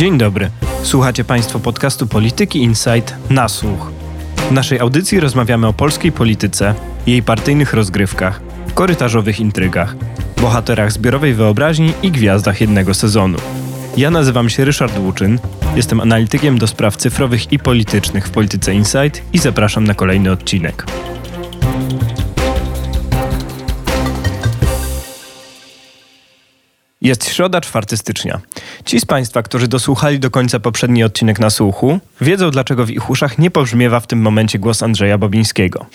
Dzień dobry. Słuchacie Państwo podcastu Polityki Insight na słuch. W naszej audycji rozmawiamy o polskiej polityce, jej partyjnych rozgrywkach, korytarzowych intrygach, bohaterach zbiorowej wyobraźni i gwiazdach jednego sezonu. Ja nazywam się Ryszard Łuczyn, jestem analitykiem do spraw cyfrowych i politycznych w Polityce Insight i zapraszam na kolejny odcinek. Jest środa, 4 stycznia. Ci z Państwa, którzy dosłuchali do końca poprzedni odcinek na słuchu, wiedzą, dlaczego w ich uszach nie pobrzmiewa w tym momencie głos Andrzeja Bobińskiego.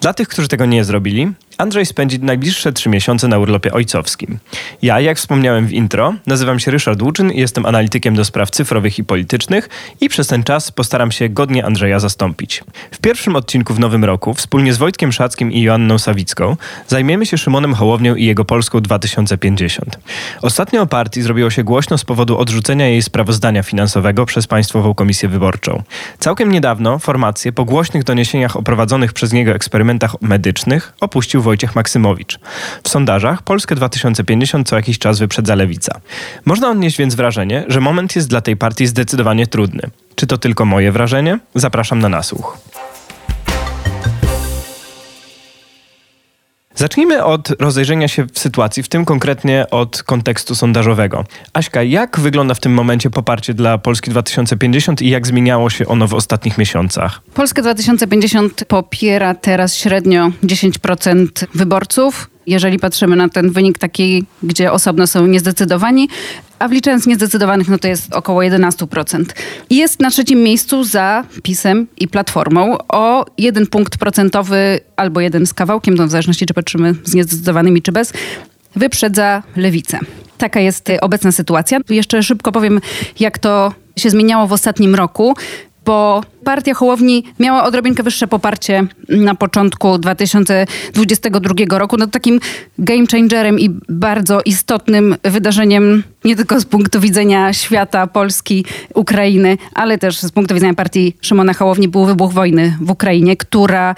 Dla tych, którzy tego nie zrobili, Andrzej spędzi najbliższe trzy miesiące na urlopie ojcowskim. Ja, jak wspomniałem w intro, nazywam się Ryszard Łuczyn i jestem analitykiem do spraw cyfrowych i politycznych i przez ten czas postaram się godnie Andrzeja zastąpić. W pierwszym odcinku w nowym roku, wspólnie z Wojtkiem Szackim i Joanną Sawicką, zajmiemy się Szymonem Hołownią i jego Polską 2050. Ostatnio o partii zrobiło się głośno z powodu odrzucenia jej sprawozdania finansowego przez Państwową Komisję Wyborczą. Całkiem niedawno formację po głośnych doniesieniach o prowadzonych przez niego eksperymentach medycznych opuścił Wojciech Maksymowicz. W sondażach Polskę 2050 co jakiś czas wyprzedza lewica. Można odnieść więc wrażenie, że moment jest dla tej partii zdecydowanie trudny. Czy to tylko moje wrażenie? Zapraszam na nasłuch. Zacznijmy od rozejrzenia się w sytuacji, w tym konkretnie od kontekstu sondażowego. Aśka, jak wygląda w tym momencie poparcie dla Polski 2050 i jak zmieniało się ono w ostatnich miesiącach? Polska 2050 popiera teraz średnio 10% wyborców. Jeżeli patrzymy na ten wynik taki, gdzie osobno są niezdecydowani, a wliczając niezdecydowanych, no to jest około 11%. I jest na trzecim miejscu za PiSem i Platformą o jeden punkt procentowy albo jeden z kawałkiem, no w zależności czy patrzymy z niezdecydowanymi czy bez, wyprzedza Lewicę. Taka jest obecna sytuacja. Jeszcze szybko powiem, jak to się zmieniało w ostatnim roku bo partia Hołowni miała odrobinkę wyższe poparcie na początku 2022 roku. No takim game changerem i bardzo istotnym wydarzeniem nie tylko z punktu widzenia świata, Polski, Ukrainy, ale też z punktu widzenia partii Szymona Hołowni był wybuch wojny w Ukrainie, która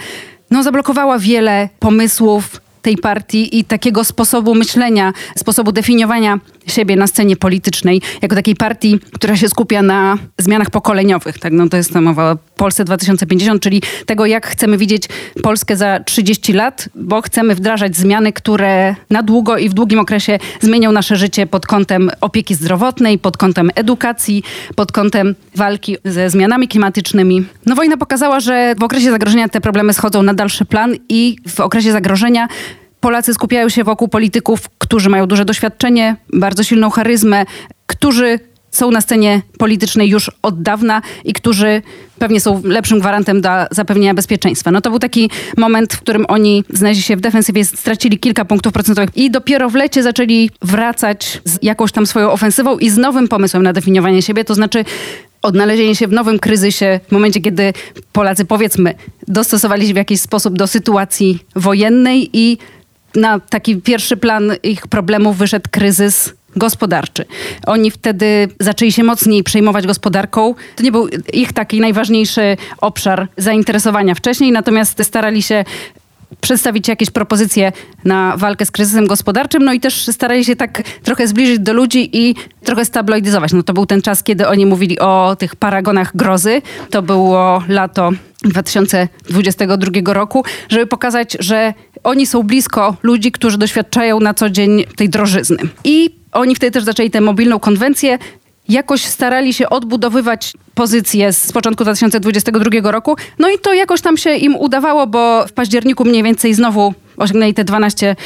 no, zablokowała wiele pomysłów, tej partii i takiego sposobu myślenia, sposobu definiowania siebie na scenie politycznej, jako takiej partii, która się skupia na zmianach pokoleniowych. Tak? No to jest ta mowa o Polsce 2050, czyli tego, jak chcemy widzieć Polskę za 30 lat, bo chcemy wdrażać zmiany, które na długo i w długim okresie zmienią nasze życie pod kątem opieki zdrowotnej, pod kątem edukacji, pod kątem walki ze zmianami klimatycznymi. No wojna pokazała, że w okresie zagrożenia te problemy schodzą na dalszy plan i w okresie zagrożenia Polacy skupiają się wokół polityków, którzy mają duże doświadczenie, bardzo silną charyzmę, którzy są na scenie politycznej już od dawna i którzy pewnie są lepszym gwarantem dla zapewnienia bezpieczeństwa. No to był taki moment, w którym oni znaleźli się w defensywie, stracili kilka punktów procentowych i dopiero w lecie zaczęli wracać z jakąś tam swoją ofensywą i z nowym pomysłem na definiowanie siebie, to znaczy odnalezienie się w nowym kryzysie, w momencie, kiedy Polacy, powiedzmy, dostosowali się w jakiś sposób do sytuacji wojennej i na taki pierwszy plan ich problemów wyszedł kryzys gospodarczy. Oni wtedy zaczęli się mocniej przejmować gospodarką. To nie był ich taki najważniejszy obszar zainteresowania wcześniej, natomiast starali się przedstawić jakieś propozycje na walkę z kryzysem gospodarczym, no i też starali się tak trochę zbliżyć do ludzi i trochę stabilizować. No to był ten czas, kiedy oni mówili o tych paragonach grozy. To było lato 2022 roku, żeby pokazać, że oni są blisko ludzi, którzy doświadczają na co dzień tej drożyzny. I oni wtedy też zaczęli tę mobilną konwencję jakoś starali się odbudowywać pozycję z początku 2022 roku. No i to jakoś tam się im udawało, bo w październiku mniej więcej znowu osiągnęli te 12%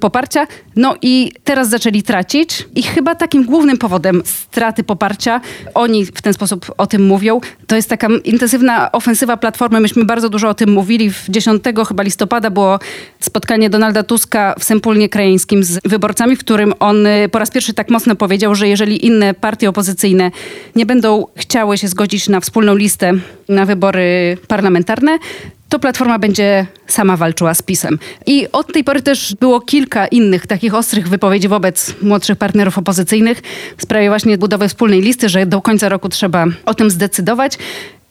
poparcia. No i teraz zaczęli tracić i chyba takim głównym powodem straty poparcia, oni w ten sposób o tym mówią, to jest taka intensywna ofensywa Platformy. Myśmy bardzo dużo o tym mówili. W 10 chyba listopada było spotkanie Donalda Tuska w Sempulnie Krajeńskim z wyborcami, w którym on y, po raz pierwszy tak mocno powiedział, że jeżeli inne partie opozycyjne nie będą chciały się zgodzić na wspólną listę na wybory parlamentarne, to Platforma będzie sama walczyła z PiSem. I od tej pory też było kilka innych takich ostrych wypowiedzi wobec młodszych partnerów opozycyjnych w sprawie właśnie budowy wspólnej listy, że do końca roku trzeba o tym zdecydować.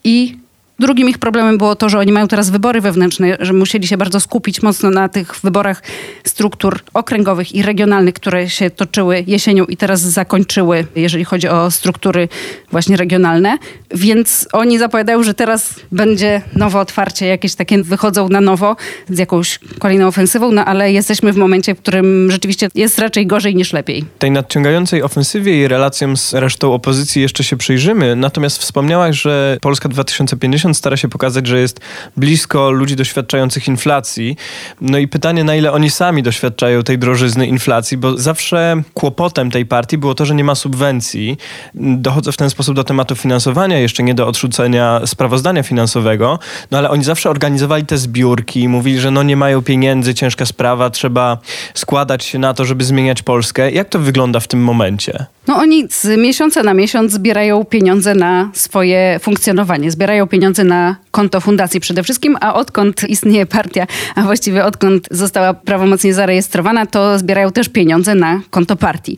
I Drugim ich problemem było to, że oni mają teraz wybory wewnętrzne, że musieli się bardzo skupić mocno na tych wyborach struktur okręgowych i regionalnych, które się toczyły jesienią i teraz zakończyły, jeżeli chodzi o struktury właśnie regionalne. Więc oni zapowiadają, że teraz będzie nowe otwarcie, jakieś takie wychodzą na nowo z jakąś kolejną ofensywą, no ale jesteśmy w momencie, w którym rzeczywiście jest raczej gorzej niż lepiej. Tej nadciągającej ofensywie i relacjom z resztą opozycji jeszcze się przyjrzymy, natomiast wspomniałaś, że Polska 2050 stara się pokazać, że jest blisko ludzi doświadczających inflacji. No i pytanie, na ile oni sami doświadczają tej drożyzny inflacji, bo zawsze kłopotem tej partii było to, że nie ma subwencji. Dochodzę w ten sposób do tematu finansowania, jeszcze nie do odrzucenia sprawozdania finansowego, no ale oni zawsze organizowali te zbiórki, mówili, że no nie mają pieniędzy, ciężka sprawa, trzeba składać się na to, żeby zmieniać Polskę. Jak to wygląda w tym momencie? No oni z miesiąca na miesiąc zbierają pieniądze na swoje funkcjonowanie, zbierają pieniądze na konto fundacji przede wszystkim, a odkąd istnieje partia, a właściwie odkąd została prawomocnie zarejestrowana, to zbierają też pieniądze na konto partii.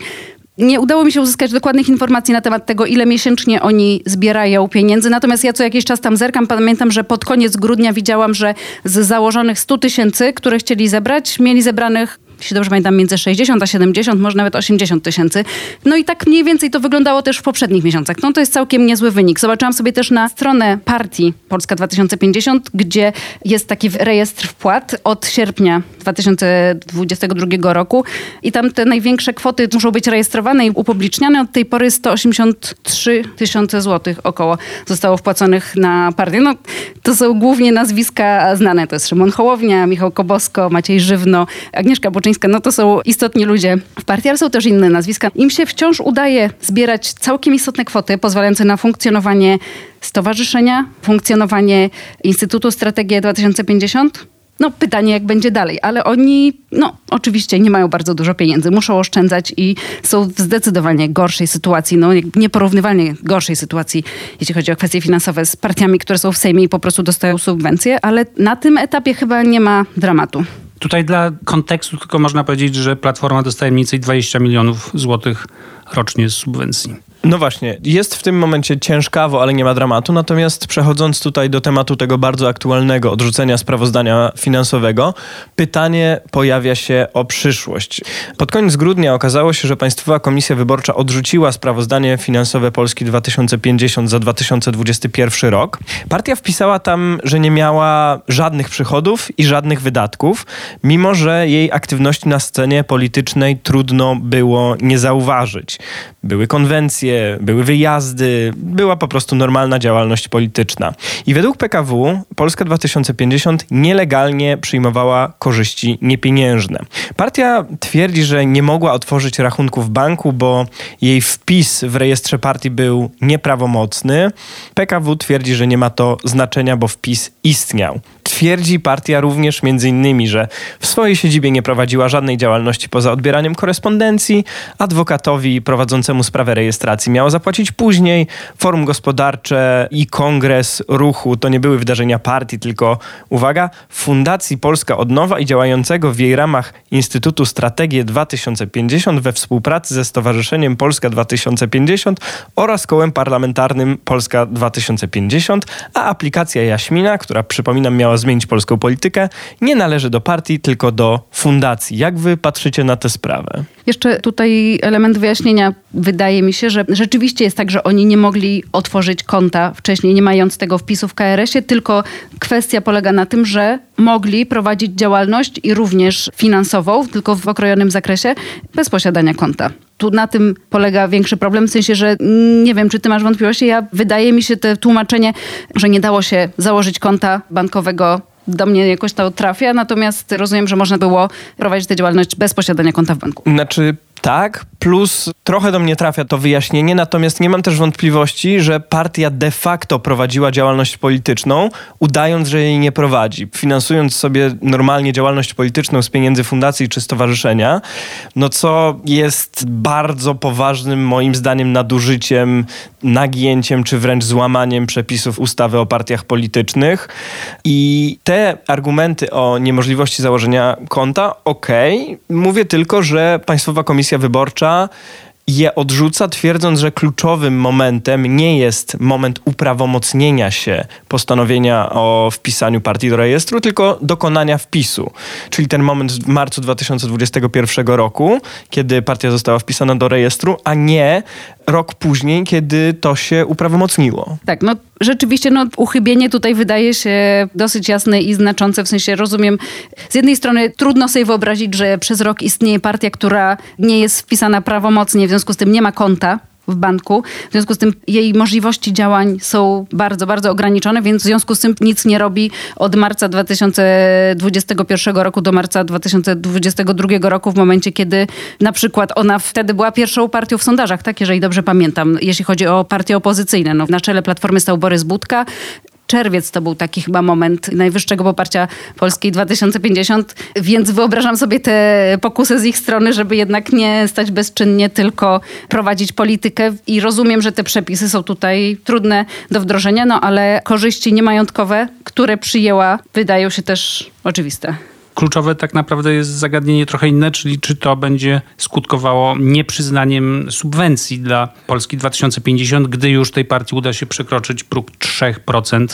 Nie udało mi się uzyskać dokładnych informacji na temat tego, ile miesięcznie oni zbierają pieniędzy. Natomiast ja co jakiś czas tam zerkam. Pamiętam, że pod koniec grudnia widziałam, że z założonych 100 tysięcy, które chcieli zebrać, mieli zebranych jeśli dobrze pamiętam, między 60 a 70, może nawet 80 tysięcy. No i tak mniej więcej to wyglądało też w poprzednich miesiącach. No to jest całkiem niezły wynik. Zobaczyłam sobie też na stronę partii Polska 2050, gdzie jest taki rejestr wpłat od sierpnia 2022 roku i tam te największe kwoty muszą być rejestrowane i upubliczniane. Od tej pory 183 tysiące złotych około zostało wpłaconych na partię. No, to są głównie nazwiska znane. To jest Szymon Hołownia, Michał Kobosko, Maciej Żywno, Agnieszka Boczyńska, no to są istotni ludzie w partii, ale są też inne nazwiska. Im się wciąż udaje zbierać całkiem istotne kwoty pozwalające na funkcjonowanie stowarzyszenia, funkcjonowanie Instytutu Strategii 2050. No pytanie, jak będzie dalej, ale oni, no oczywiście nie mają bardzo dużo pieniędzy, muszą oszczędzać i są w zdecydowanie gorszej sytuacji, no nieporównywalnie gorszej sytuacji, jeśli chodzi o kwestie finansowe z partiami, które są w Sejmie i po prostu dostają subwencje, ale na tym etapie chyba nie ma dramatu. Tutaj dla kontekstu tylko można powiedzieć, że Platforma dostaje mniej więcej 20 milionów złotych rocznie z subwencji. No właśnie, jest w tym momencie ciężkawo, ale nie ma dramatu. Natomiast przechodząc tutaj do tematu tego bardzo aktualnego odrzucenia sprawozdania finansowego, pytanie pojawia się o przyszłość. Pod koniec grudnia okazało się, że Państwowa Komisja Wyborcza odrzuciła sprawozdanie finansowe Polski 2050 za 2021 rok. Partia wpisała tam, że nie miała żadnych przychodów i żadnych wydatków, mimo że jej aktywności na scenie politycznej trudno było nie zauważyć. Były konwencje, były wyjazdy, była po prostu normalna działalność polityczna. I według PKW Polska 2050 nielegalnie przyjmowała korzyści niepieniężne. Partia twierdzi, że nie mogła otworzyć rachunku w banku, bo jej wpis w rejestrze partii był nieprawomocny. PKW twierdzi, że nie ma to znaczenia, bo wpis istniał. Twierdzi partia również między innymi, że w swojej siedzibie nie prowadziła żadnej działalności poza odbieraniem korespondencji, adwokatowi prowadzącemu sprawę rejestracji miało zapłacić później, forum gospodarcze i kongres ruchu to nie były wydarzenia partii, tylko uwaga, Fundacji Polska Odnowa i działającego w jej ramach Instytutu Strategię 2050 we współpracy ze Stowarzyszeniem Polska 2050 oraz kołem parlamentarnym Polska 2050, a aplikacja Jaśmina, która przypominam miała zmienić polską politykę, nie należy do partii, tylko do fundacji. Jak wy patrzycie na tę sprawę? Jeszcze tutaj element wyjaśnienia. Wydaje mi się, że rzeczywiście jest tak, że oni nie mogli otworzyć konta wcześniej, nie mając tego wpisu w KRS-ie, tylko kwestia polega na tym, że mogli prowadzić działalność i również finansową, tylko w okrojonym zakresie, bez posiadania konta tu na tym polega większy problem, w sensie, że nie wiem, czy ty masz wątpliwości. Ja wydaje mi się to tłumaczenie, że nie dało się założyć konta bankowego do mnie jakoś to trafia, natomiast rozumiem, że można było prowadzić tę działalność bez posiadania konta w banku. Znaczy tak, plus trochę do mnie trafia to wyjaśnienie, natomiast nie mam też wątpliwości, że partia de facto prowadziła działalność polityczną, udając, że jej nie prowadzi. Finansując sobie normalnie działalność polityczną z pieniędzy fundacji czy stowarzyszenia, no co jest bardzo poważnym moim zdaniem nadużyciem, nagięciem czy wręcz złamaniem przepisów ustawy o partiach politycznych. I te argumenty o niemożliwości założenia konta, okej, okay. mówię tylko, że Państwowa Komisja Wyborcza je odrzuca, twierdząc, że kluczowym momentem nie jest moment uprawomocnienia się postanowienia o wpisaniu partii do rejestru, tylko dokonania wpisu. Czyli ten moment w marcu 2021 roku, kiedy partia została wpisana do rejestru, a nie rok później, kiedy to się uprawomocniło. Tak, no rzeczywiście no, uchybienie tutaj wydaje się dosyć jasne i znaczące. W sensie rozumiem, z jednej strony trudno sobie wyobrazić, że przez rok istnieje partia, która nie jest wpisana prawomocnie, w związku z tym nie ma konta w banku. W związku z tym jej możliwości działań są bardzo, bardzo ograniczone, więc w związku z tym nic nie robi od marca 2021 roku do marca 2022 roku, w momencie, kiedy na przykład ona wtedy była pierwszą partią w sondażach, tak, jeżeli dobrze pamiętam, jeśli chodzi o partie opozycyjne. No, na czele Platformy stał Borys Budka, czerwiec to był taki chyba moment najwyższego poparcia Polskiej 2050, więc wyobrażam sobie te pokusy z ich strony, żeby jednak nie stać bezczynnie, tylko prowadzić politykę i rozumiem, że te przepisy są tutaj trudne do wdrożenia, no ale korzyści niemajątkowe, które przyjęła, wydają się też oczywiste. Kluczowe tak naprawdę jest zagadnienie trochę inne, czyli czy to będzie skutkowało nieprzyznaniem subwencji dla Polski 2050, gdy już tej partii uda się przekroczyć próg 3%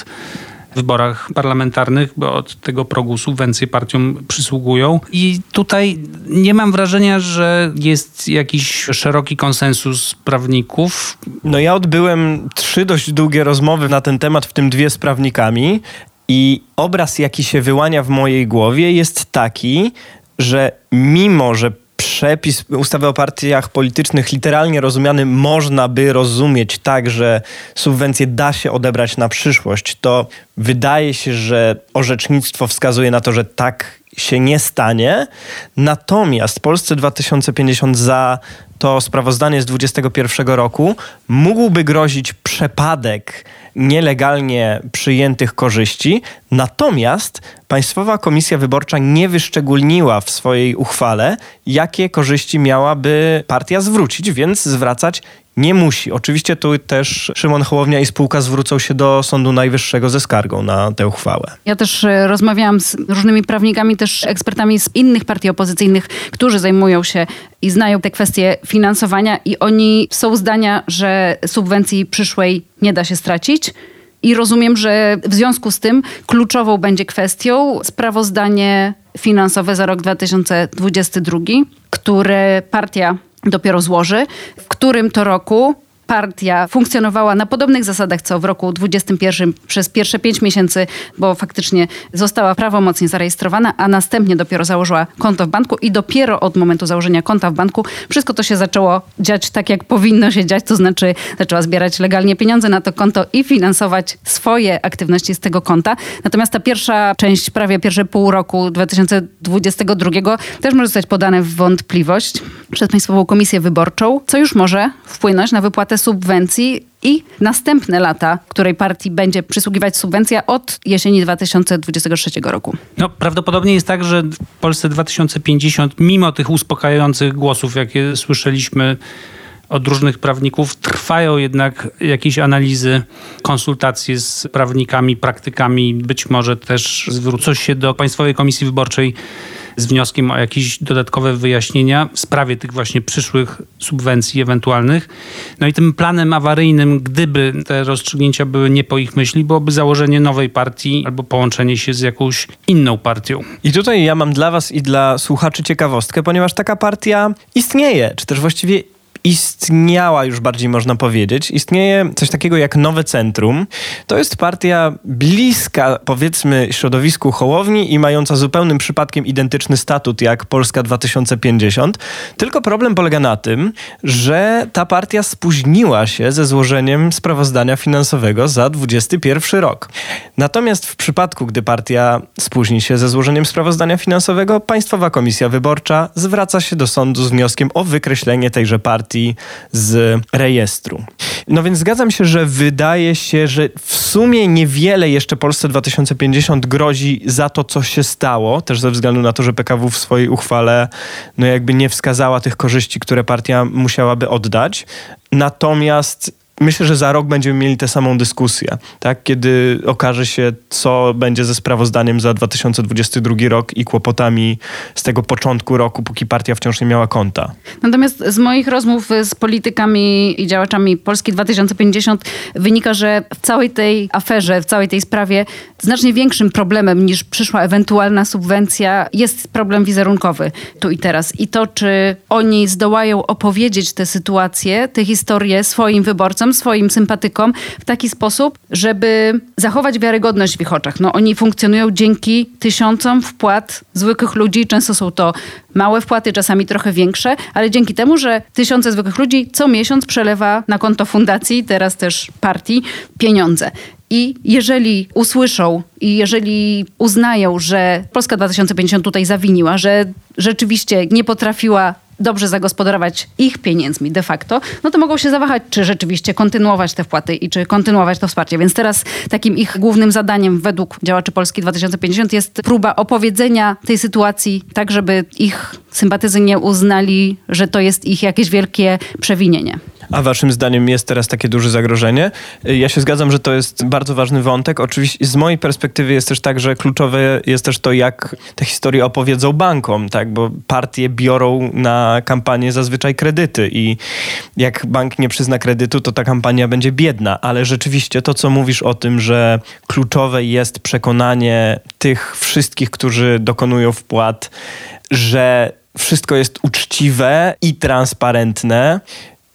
w wyborach parlamentarnych, bo od tego progu subwencje partiom przysługują. I tutaj nie mam wrażenia, że jest jakiś szeroki konsensus prawników. No ja odbyłem trzy dość długie rozmowy na ten temat, w tym dwie z prawnikami. I obraz, jaki się wyłania w mojej głowie, jest taki, że mimo, że przepis ustawy o partiach politycznych literalnie rozumiany można by rozumieć tak, że subwencje da się odebrać na przyszłość, to wydaje się, że orzecznictwo wskazuje na to, że tak się nie stanie. Natomiast Polsce 2050 za to sprawozdanie z 2021 roku mógłby grozić przepadek nielegalnie przyjętych korzyści. Natomiast Państwowa Komisja Wyborcza nie wyszczególniła w swojej uchwale, jakie korzyści miałaby partia zwrócić, więc zwracać nie musi. Oczywiście tu też Szymon Hołownia i spółka zwrócą się do Sądu Najwyższego ze skargą na tę uchwałę. Ja też e, rozmawiałam z różnymi prawnikami, też ekspertami z innych partii opozycyjnych, którzy zajmują się i znają te kwestie finansowania i oni są zdania, że subwencji przyszłej nie da się stracić. I rozumiem, że w związku z tym kluczową będzie kwestią sprawozdanie finansowe za rok 2022, które partia dopiero złoży, w którym to roku partia funkcjonowała na podobnych zasadach co w roku 2021 przez pierwsze pięć miesięcy, bo faktycznie została prawomocnie zarejestrowana, a następnie dopiero założyła konto w banku i dopiero od momentu założenia konta w banku wszystko to się zaczęło dziać tak, jak powinno się dziać, to znaczy zaczęła zbierać legalnie pieniądze na to konto i finansować swoje aktywności z tego konta. Natomiast ta pierwsza część, prawie pierwsze pół roku 2022 też może zostać podane w wątpliwość przez Państwową Komisję Wyborczą, co już może wpłynąć na wypłatę subwencji i następne lata, której partii będzie przysługiwać subwencja od jesieni 2023 roku. No, prawdopodobnie jest tak, że w Polsce 2050, mimo tych uspokajających głosów, jakie słyszeliśmy od różnych prawników, trwają jednak jakieś analizy, konsultacje z prawnikami, praktykami. Być może też zwrócą się do Państwowej Komisji Wyborczej z wnioskiem o jakieś dodatkowe wyjaśnienia w sprawie tych właśnie przyszłych subwencji ewentualnych. No i tym planem awaryjnym, gdyby te rozstrzygnięcia były nie po ich myśli, byłoby założenie nowej partii albo połączenie się z jakąś inną partią. I tutaj ja mam dla Was i dla słuchaczy ciekawostkę, ponieważ taka partia istnieje, czy też właściwie istniała już bardziej można powiedzieć. Istnieje coś takiego jak Nowe Centrum. To jest partia bliska powiedzmy środowisku Hołowni i mająca zupełnym przypadkiem identyczny statut jak Polska 2050. Tylko problem polega na tym, że ta partia spóźniła się ze złożeniem sprawozdania finansowego za 2021 rok. Natomiast w przypadku, gdy partia spóźni się ze złożeniem sprawozdania finansowego, Państwowa Komisja Wyborcza zwraca się do sądu z wnioskiem o wykreślenie tejże partii z rejestru. No więc zgadzam się, że wydaje się, że w sumie niewiele jeszcze Polsce 2050 grozi za to, co się stało, też ze względu na to, że PKW w swojej uchwale no jakby nie wskazała tych korzyści, które partia musiałaby oddać. Natomiast myślę, że za rok będziemy mieli tę samą dyskusję, tak? kiedy okaże się, co będzie ze sprawozdaniem za 2022 rok i kłopotami z tego początku roku, póki partia wciąż nie miała konta. Natomiast z moich rozmów z politykami i działaczami Polski 2050 wynika, że w całej tej aferze, w całej tej sprawie znacznie większym problemem niż przyszła ewentualna subwencja jest problem wizerunkowy tu i teraz. I to, czy oni zdołają opowiedzieć tę sytuację, tę historię swoim wyborcom, swoim sympatykom w taki sposób, żeby zachować wiarygodność w ich oczach. No, oni funkcjonują dzięki tysiącom wpłat zwykłych ludzi. Często są to małe wpłaty, czasami trochę większe, ale dzięki temu, że tysiące zwykłych ludzi co miesiąc przelewa na konto fundacji, teraz też partii, pieniądze. I jeżeli usłyszą i jeżeli uznają, że Polska 2050 tutaj zawiniła, że rzeczywiście nie potrafiła dobrze zagospodarować ich pieniędzmi de facto, no to mogą się zawahać, czy rzeczywiście kontynuować te wpłaty i czy kontynuować to wsparcie. Więc teraz takim ich głównym zadaniem według działaczy Polski 2050 jest próba opowiedzenia tej sytuacji tak, żeby ich sympatyzy nie uznali, że to jest ich jakieś wielkie przewinienie. A waszym zdaniem jest teraz takie duże zagrożenie? Ja się zgadzam, że to jest bardzo ważny wątek. Oczywiście z mojej perspektywy jest też tak, że kluczowe jest też to, jak te historie opowiedzą bankom, tak? bo partie biorą na kampanię zazwyczaj kredyty i jak bank nie przyzna kredytu, to ta kampania będzie biedna. Ale rzeczywiście to, co mówisz o tym, że kluczowe jest przekonanie tych wszystkich, którzy dokonują wpłat, że wszystko jest uczciwe i transparentne,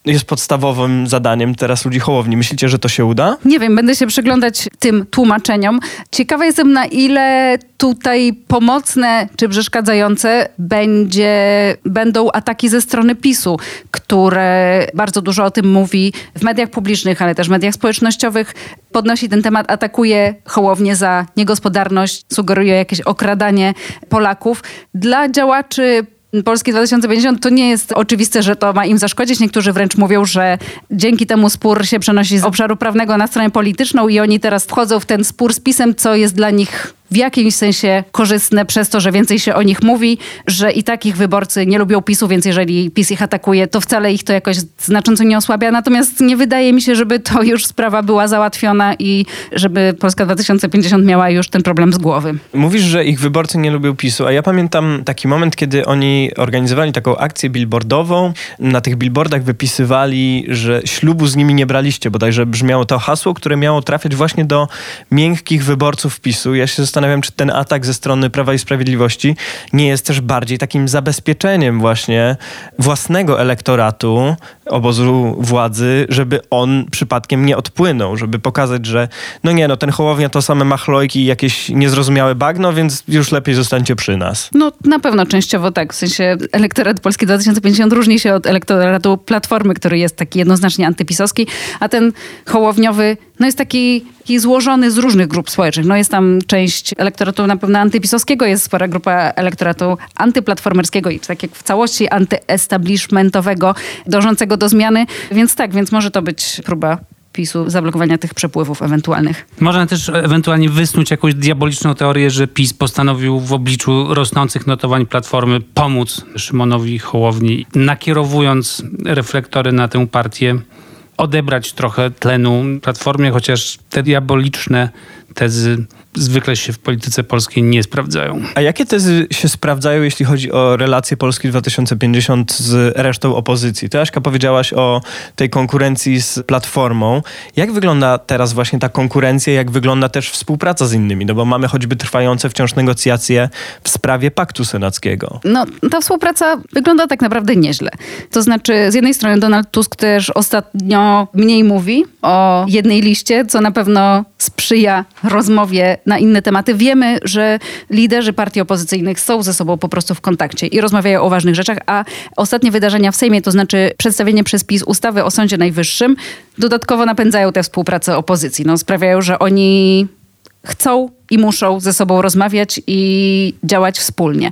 jest podstawowym zadaniem teraz ludzi Hołowni. Myślicie, że to się uda? Nie wiem, będę się przyglądać tym tłumaczeniom. Ciekawa jestem, na ile tutaj pomocne czy przeszkadzające będzie, będą ataki ze strony PiSu, które bardzo dużo o tym mówi w mediach publicznych, ale też w mediach społecznościowych. Podnosi ten temat, atakuje Hołownię za niegospodarność, sugeruje jakieś okradanie Polaków. Dla działaczy Polski 2050 to nie jest oczywiste, że to ma im zaszkodzić. Niektórzy wręcz mówią, że dzięki temu spór się przenosi z obszaru prawnego na stronę polityczną i oni teraz wchodzą w ten spór z pisem, co jest dla nich w jakimś sensie korzystne przez to, że więcej się o nich mówi, że i tak ich wyborcy nie lubią PiSu, więc jeżeli PiS ich atakuje, to wcale ich to jakoś znacząco nie osłabia. Natomiast nie wydaje mi się, żeby to już sprawa była załatwiona i żeby Polska 2050 miała już ten problem z głowy. Mówisz, że ich wyborcy nie lubią PiSu, a ja pamiętam taki moment, kiedy oni organizowali taką akcję billboardową. Na tych billboardach wypisywali, że ślubu z nimi nie braliście, bodajże brzmiało to hasło, które miało trafiać właśnie do miękkich wyborców PiSu. Ja się zastanawiam, zastanawiam, czy ten atak ze strony Prawa i Sprawiedliwości nie jest też bardziej takim zabezpieczeniem właśnie własnego elektoratu obozu władzy, żeby on przypadkiem nie odpłynął, żeby pokazać, że no nie, no ten Hołownia to same machlojki i jakieś niezrozumiałe bagno, więc już lepiej zostańcie przy nas. No na pewno częściowo tak, w sensie elektorat Polski 2050 różni się od elektoratu Platformy, który jest taki jednoznacznie antypisowski, a ten Hołowniowy no jest taki, taki złożony z różnych grup społecznych. No jest tam część elektoratu na pewno antypisowskiego, jest spora grupa elektoratu antyplatformerskiego i tak jak w całości antyestablishmentowego, dążącego do zmiany. Więc tak, więc może to być próba PiSu zablokowania tych przepływów ewentualnych. Można też ewentualnie wysnuć jakąś diaboliczną teorię, że PiS postanowił w obliczu rosnących notowań Platformy pomóc Szymonowi Hołowni, nakierowując reflektory na tę partię odebrać trochę tlenu Platformie, chociaż te diaboliczne tezy zwykle się w polityce polskiej nie sprawdzają. A jakie tezy się sprawdzają, jeśli chodzi o relacje Polski 2050 z resztą opozycji? Ty, Aśka, powiedziałaś o tej konkurencji z Platformą. Jak wygląda teraz właśnie ta konkurencja, jak wygląda też współpraca z innymi? No bo mamy choćby trwające wciąż negocjacje w sprawie paktu senackiego. No, ta współpraca wygląda tak naprawdę nieźle. To znaczy, z jednej strony Donald Tusk też ostatnio mniej mówi o jednej liście, co na pewno sprzyja rozmowie na inne tematy. Wiemy, że liderzy partii opozycyjnych są ze sobą po prostu w kontakcie i rozmawiają o ważnych rzeczach, a ostatnie wydarzenia w Sejmie, to znaczy przedstawienie przez PiS ustawy o Sądzie Najwyższym, dodatkowo napędzają tę współpracę opozycji. No, sprawiają, że oni chcą i muszą ze sobą rozmawiać i działać wspólnie.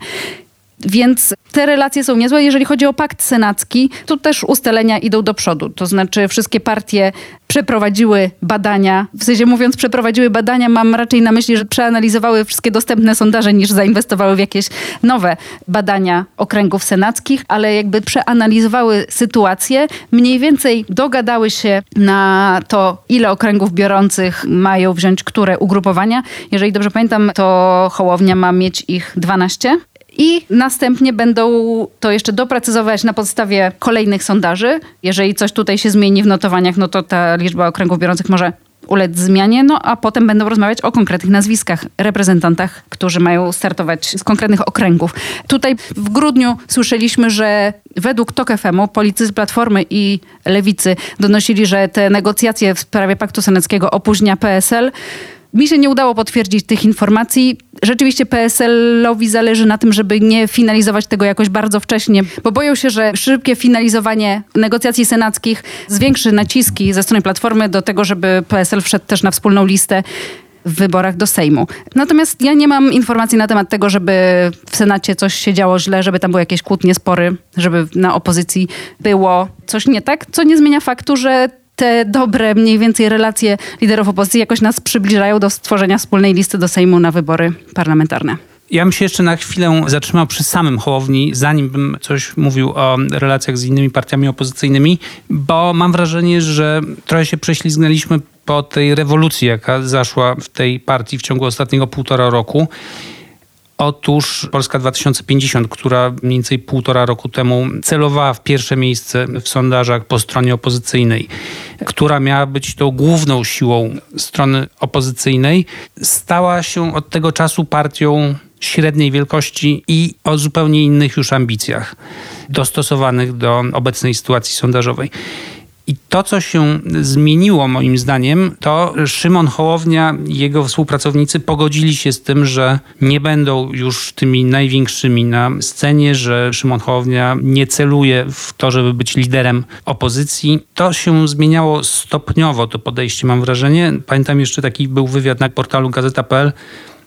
Więc te relacje są niezłe. Jeżeli chodzi o pakt senacki, to też ustalenia idą do przodu. To znaczy wszystkie partie przeprowadziły badania. W sensie mówiąc przeprowadziły badania, mam raczej na myśli, że przeanalizowały wszystkie dostępne sondaże niż zainwestowały w jakieś nowe badania okręgów senackich, ale jakby przeanalizowały sytuację, mniej więcej dogadały się na to, ile okręgów biorących mają wziąć które ugrupowania. Jeżeli dobrze pamiętam, to Hołownia ma mieć ich 12 i następnie będą to jeszcze doprecyzować na podstawie kolejnych sondaży. Jeżeli coś tutaj się zmieni w notowaniach, no to ta liczba okręgów biorących może ulec zmianie, no a potem będą rozmawiać o konkretnych nazwiskach, reprezentantach, którzy mają startować z konkretnych okręgów. Tutaj w grudniu słyszeliśmy, że według TOK FM-u politycy z Platformy i Lewicy donosili, że te negocjacje w sprawie Paktu Senackiego opóźnia PSL. Mi się nie udało potwierdzić tych informacji. Rzeczywiście PSL-owi zależy na tym, żeby nie finalizować tego jakoś bardzo wcześnie, bo boją się, że szybkie finalizowanie negocjacji senackich zwiększy naciski ze strony Platformy do tego, żeby PSL wszedł też na wspólną listę w wyborach do Sejmu. Natomiast ja nie mam informacji na temat tego, żeby w Senacie coś się działo źle, żeby tam były jakieś kłótnie, spory, żeby na opozycji było coś nie tak, co nie zmienia faktu, że te dobre mniej więcej relacje liderów opozycji jakoś nas przybliżają do stworzenia wspólnej listy do Sejmu na wybory parlamentarne. Ja bym się jeszcze na chwilę zatrzymał przy samym Hołowni, zanim bym coś mówił o relacjach z innymi partiami opozycyjnymi, bo mam wrażenie, że trochę się prześlizgnęliśmy po tej rewolucji, jaka zaszła w tej partii w ciągu ostatniego półtora roku. Otóż Polska 2050, która mniej więcej półtora roku temu celowała w pierwsze miejsce w sondażach po stronie opozycyjnej, która miała być tą główną siłą strony opozycyjnej, stała się od tego czasu partią średniej wielkości i o zupełnie innych już ambicjach, dostosowanych do obecnej sytuacji sondażowej. I to, co się zmieniło moim zdaniem, to Szymon Hołownia i jego współpracownicy pogodzili się z tym, że nie będą już tymi największymi na scenie, że Szymon Hołownia nie celuje w to, żeby być liderem opozycji. To się zmieniało stopniowo, to podejście mam wrażenie. Pamiętam jeszcze taki był wywiad na portalu gazeta.pl,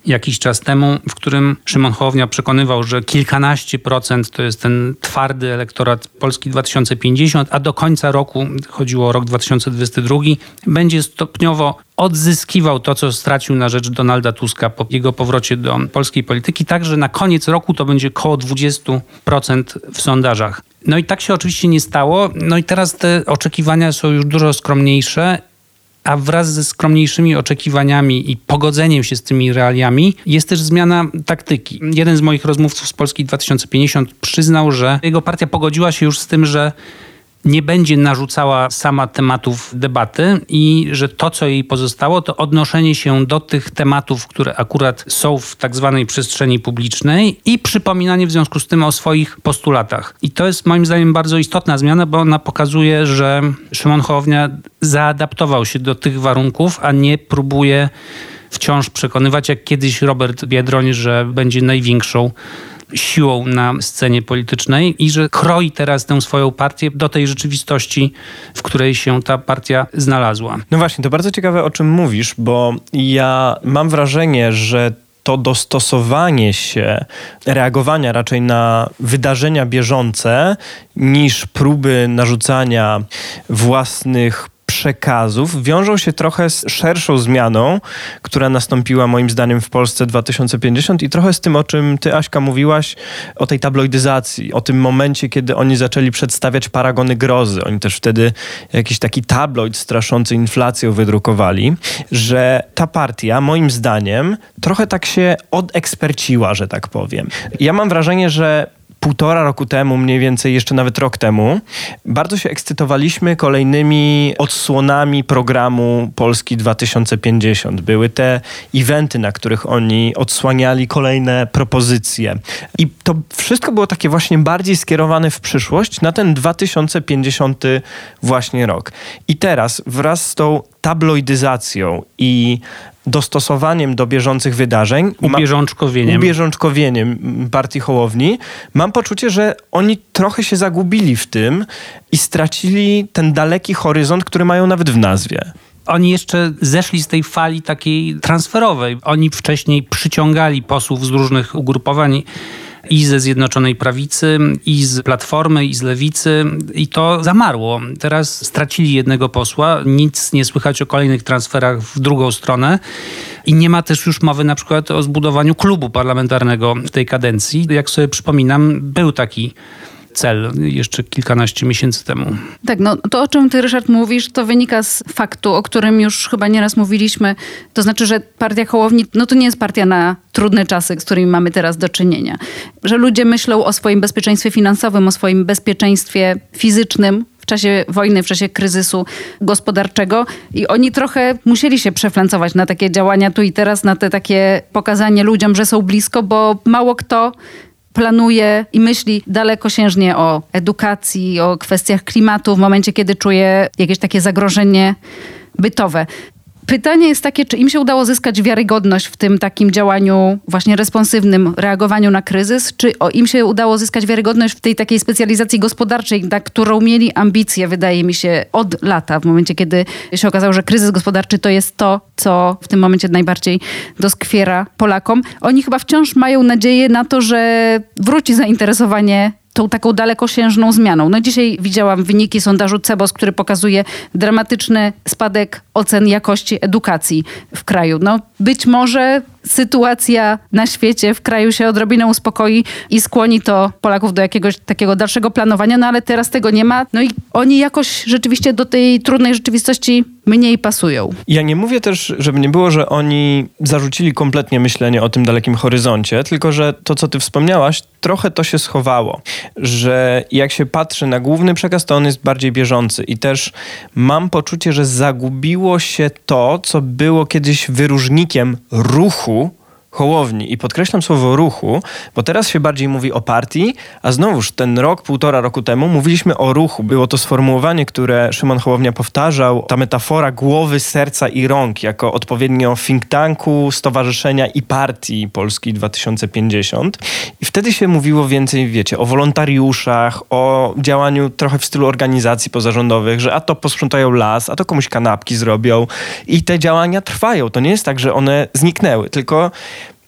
jakiś czas temu, w którym Szymon Hołownia przekonywał, że kilkanaście procent to jest ten twardy elektorat Polski 2050, a do końca roku, chodziło o rok 2022, będzie stopniowo odzyskiwał to, co stracił na rzecz Donalda Tuska po jego powrocie do polskiej polityki. Także na koniec roku to będzie około 20% w sondażach. No i tak się oczywiście nie stało. No i teraz te oczekiwania są już dużo skromniejsze a wraz ze skromniejszymi oczekiwaniami i pogodzeniem się z tymi realiami jest też zmiana taktyki. Jeden z moich rozmówców z Polski 2050 przyznał, że jego partia pogodziła się już z tym, że nie będzie narzucała sama tematów debaty i że to, co jej pozostało, to odnoszenie się do tych tematów, które akurat są w tak zwanej przestrzeni publicznej i przypominanie w związku z tym o swoich postulatach. I to jest moim zdaniem bardzo istotna zmiana, bo ona pokazuje, że Szymon Hołownia zaadaptował się do tych warunków, a nie próbuje wciąż przekonywać, jak kiedyś Robert Biedroń, że będzie największą siłą na scenie politycznej i że kroi teraz tę swoją partię do tej rzeczywistości, w której się ta partia znalazła. No właśnie, to bardzo ciekawe o czym mówisz, bo ja mam wrażenie, że to dostosowanie się, reagowania raczej na wydarzenia bieżące, niż próby narzucania własnych przekazów wiążą się trochę z szerszą zmianą, która nastąpiła moim zdaniem w Polsce 2050 i trochę z tym, o czym ty, Aśka, mówiłaś, o tej tabloidyzacji, o tym momencie, kiedy oni zaczęli przedstawiać paragony grozy. Oni też wtedy jakiś taki tabloid straszący inflacją wydrukowali, że ta partia, moim zdaniem, trochę tak się odeksperciła, że tak powiem. Ja mam wrażenie, że półtora roku temu, mniej więcej jeszcze nawet rok temu, bardzo się ekscytowaliśmy kolejnymi odsłonami programu Polski 2050. Były te eventy, na których oni odsłaniali kolejne propozycje. I to wszystko było takie właśnie bardziej skierowane w przyszłość na ten 2050 właśnie rok. I teraz wraz z tą tabloidyzacją i dostosowaniem do bieżących wydarzeń. Ubieżączkowieniem. Ubieżączkowieniem partii Hołowni. Mam poczucie, że oni trochę się zagubili w tym i stracili ten daleki horyzont, który mają nawet w nazwie. Oni jeszcze zeszli z tej fali takiej transferowej. Oni wcześniej przyciągali posłów z różnych ugrupowań i ze Zjednoczonej Prawicy, i z Platformy, i z Lewicy i to zamarło. Teraz stracili jednego posła, nic nie słychać o kolejnych transferach w drugą stronę i nie ma też już mowy na przykład o zbudowaniu klubu parlamentarnego w tej kadencji. Jak sobie przypominam, był taki cel jeszcze kilkanaście miesięcy temu. Tak, no to o czym ty Ryszard mówisz, to wynika z faktu, o którym już chyba nieraz mówiliśmy. To znaczy, że partia Hołowni, no to nie jest partia na trudne czasy, z którymi mamy teraz do czynienia. Że ludzie myślą o swoim bezpieczeństwie finansowym, o swoim bezpieczeństwie fizycznym, w czasie wojny, w czasie kryzysu gospodarczego i oni trochę musieli się przeflancować na takie działania tu i teraz, na te takie pokazanie ludziom, że są blisko, bo mało kto planuje i myśli dalekosiężnie o edukacji, o kwestiach klimatu w momencie, kiedy czuje jakieś takie zagrożenie bytowe. Pytanie jest takie, czy im się udało zyskać wiarygodność w tym takim działaniu właśnie responsywnym, reagowaniu na kryzys, czy im się udało zyskać wiarygodność w tej takiej specjalizacji gospodarczej, na którą mieli ambicje, wydaje mi się, od lata, w momencie, kiedy się okazało, że kryzys gospodarczy to jest to, co w tym momencie najbardziej doskwiera Polakom. Oni chyba wciąż mają nadzieję na to, że wróci zainteresowanie tą taką dalekosiężną zmianą. No dzisiaj widziałam wyniki sondażu CEBOS, który pokazuje dramatyczny spadek ocen jakości edukacji w kraju. No być może sytuacja na świecie, w kraju się odrobinę uspokoi i skłoni to Polaków do jakiegoś takiego dalszego planowania, no ale teraz tego nie ma. No i oni jakoś rzeczywiście do tej trudnej rzeczywistości mniej pasują. Ja nie mówię też, żeby nie było, że oni zarzucili kompletnie myślenie o tym dalekim horyzoncie, tylko że to, co ty wspomniałaś, trochę to się schowało, że jak się patrzy na główny przekaz, to on jest bardziej bieżący i też mam poczucie, że zagubiło się to, co było kiedyś wyróżnikiem ruchu Hołowni. I podkreślam słowo ruchu, bo teraz się bardziej mówi o partii, a znowuż ten rok, półtora roku temu mówiliśmy o ruchu. Było to sformułowanie, które Szymon Hołownia powtarzał, ta metafora głowy, serca i rąk, jako odpowiednio think tanku, stowarzyszenia i partii Polski 2050. I wtedy się mówiło więcej, wiecie, o wolontariuszach, o działaniu trochę w stylu organizacji pozarządowych, że a to posprzątają las, a to komuś kanapki zrobią. I te działania trwają. To nie jest tak, że one zniknęły, tylko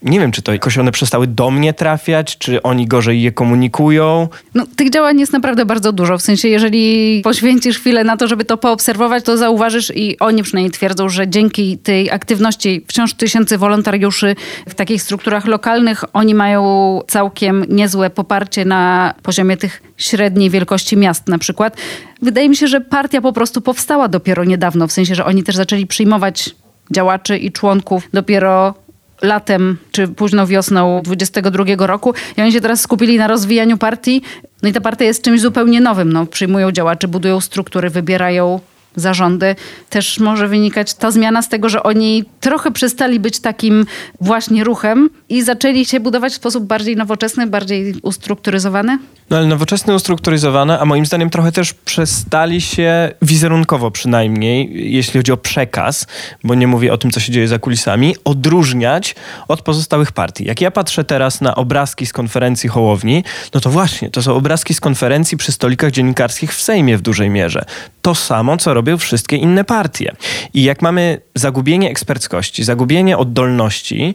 nie wiem, czy to jakoś one przestały do mnie trafiać, czy oni gorzej je komunikują. No, tych działań jest naprawdę bardzo dużo. W sensie, jeżeli poświęcisz chwilę na to, żeby to poobserwować, to zauważysz i oni przynajmniej twierdzą, że dzięki tej aktywności wciąż tysięcy wolontariuszy w takich strukturach lokalnych, oni mają całkiem niezłe poparcie na poziomie tych średniej wielkości miast na przykład. Wydaje mi się, że partia po prostu powstała dopiero niedawno, w sensie, że oni też zaczęli przyjmować działaczy i członków dopiero latem czy późno wiosną 22 roku i oni się teraz skupili na rozwijaniu partii. No i ta partia jest czymś zupełnie nowym. No, przyjmują działaczy, budują struktury, wybierają zarządy, też może wynikać ta zmiana z tego, że oni trochę przestali być takim właśnie ruchem i zaczęli się budować w sposób bardziej nowoczesny, bardziej ustrukturyzowany? No ale nowoczesny, ustrukturyzowany, a moim zdaniem trochę też przestali się wizerunkowo przynajmniej, jeśli chodzi o przekaz, bo nie mówię o tym, co się dzieje za kulisami, odróżniać od pozostałych partii. Jak ja patrzę teraz na obrazki z konferencji Hołowni, no to właśnie, to są obrazki z konferencji przy stolikach dziennikarskich w Sejmie w dużej mierze. To samo, co robią wszystkie inne partie. I jak mamy zagubienie eksperckości, zagubienie oddolności,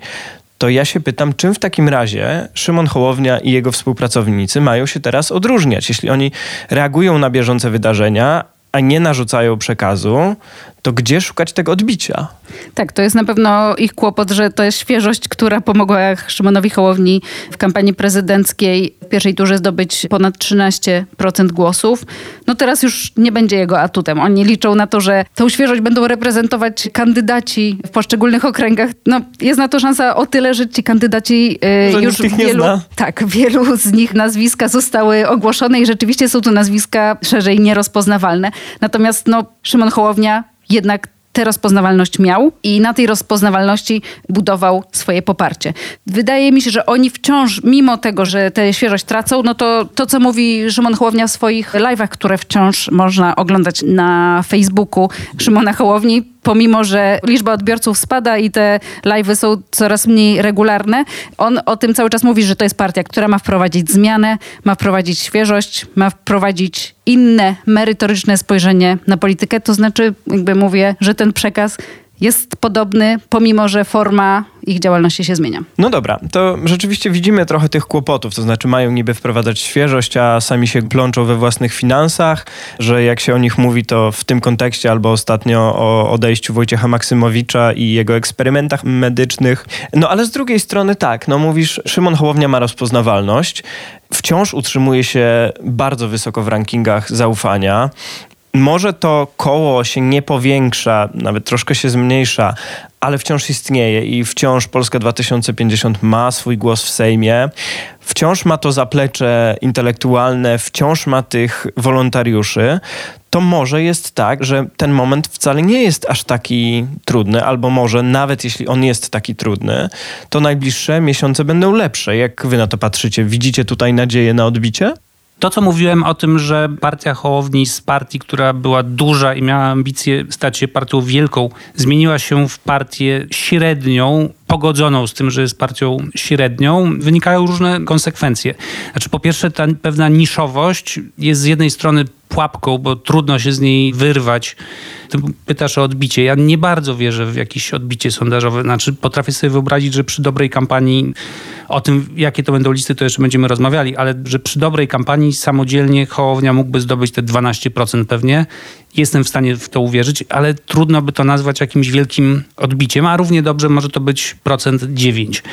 to ja się pytam, czym w takim razie Szymon Hołownia i jego współpracownicy mają się teraz odróżniać? Jeśli oni reagują na bieżące wydarzenia, a nie narzucają przekazu, to gdzie szukać tego odbicia? Tak, to jest na pewno ich kłopot, że to jest świeżość, która pomogła Szymonowi Hołowni w kampanii prezydenckiej w pierwszej turze zdobyć ponad 13% głosów. No teraz już nie będzie jego atutem. Oni liczą na to, że tą świeżość będą reprezentować kandydaci w poszczególnych okręgach. No jest na to szansa o tyle, że ci kandydaci yy, już wielu, tak, wielu z nich nazwiska zostały ogłoszone i rzeczywiście są to nazwiska szerzej nierozpoznawalne. Natomiast no, Szymon Hołownia jednak tę rozpoznawalność miał i na tej rozpoznawalności budował swoje poparcie. Wydaje mi się, że oni wciąż, mimo tego, że tę świeżość tracą, no to to, co mówi Szymon Hołownia w swoich live'ach, które wciąż można oglądać na Facebooku Szymona Hołowni, pomimo że liczba odbiorców spada i te live'y są coraz mniej regularne, on o tym cały czas mówi, że to jest partia, która ma wprowadzić zmianę, ma wprowadzić świeżość, ma wprowadzić inne, merytoryczne spojrzenie na politykę. To znaczy, jakby mówię, że ten przekaz jest podobny, pomimo że forma ich działalności się zmienia. No dobra, to rzeczywiście widzimy trochę tych kłopotów, to znaczy mają niby wprowadzać świeżość, a sami się plączą we własnych finansach, że jak się o nich mówi, to w tym kontekście albo ostatnio o odejściu Wojciecha Maksymowicza i jego eksperymentach medycznych. No ale z drugiej strony tak, no mówisz, Szymon Hołownia ma rozpoznawalność, wciąż utrzymuje się bardzo wysoko w rankingach zaufania. Może to koło się nie powiększa, nawet troszkę się zmniejsza, ale wciąż istnieje i wciąż Polska 2050 ma swój głos w Sejmie. Wciąż ma to zaplecze intelektualne, wciąż ma tych wolontariuszy. To może jest tak, że ten moment wcale nie jest aż taki trudny, albo może nawet jeśli on jest taki trudny, to najbliższe miesiące będą lepsze. Jak wy na to patrzycie? Widzicie tutaj nadzieję na odbicie? To, co mówiłem o tym, że partia Hołowni z partii, która była duża i miała ambicje stać się partią wielką, zmieniła się w partię średnią, pogodzoną z tym, że jest partią średnią, wynikają różne konsekwencje. Znaczy, po pierwsze, ta pewna niszowość jest z jednej strony pułapką, bo trudno się z niej wyrwać. Ty pytasz o odbicie. Ja nie bardzo wierzę w jakieś odbicie sondażowe. Znaczy, potrafię sobie wyobrazić, że przy dobrej kampanii o tym, jakie to będą listy, to jeszcze będziemy rozmawiali, ale że przy dobrej kampanii samodzielnie Hołownia mógłby zdobyć te 12% pewnie. Jestem w stanie w to uwierzyć, ale trudno by to nazwać jakimś wielkim odbiciem, a równie dobrze może to być procent 9.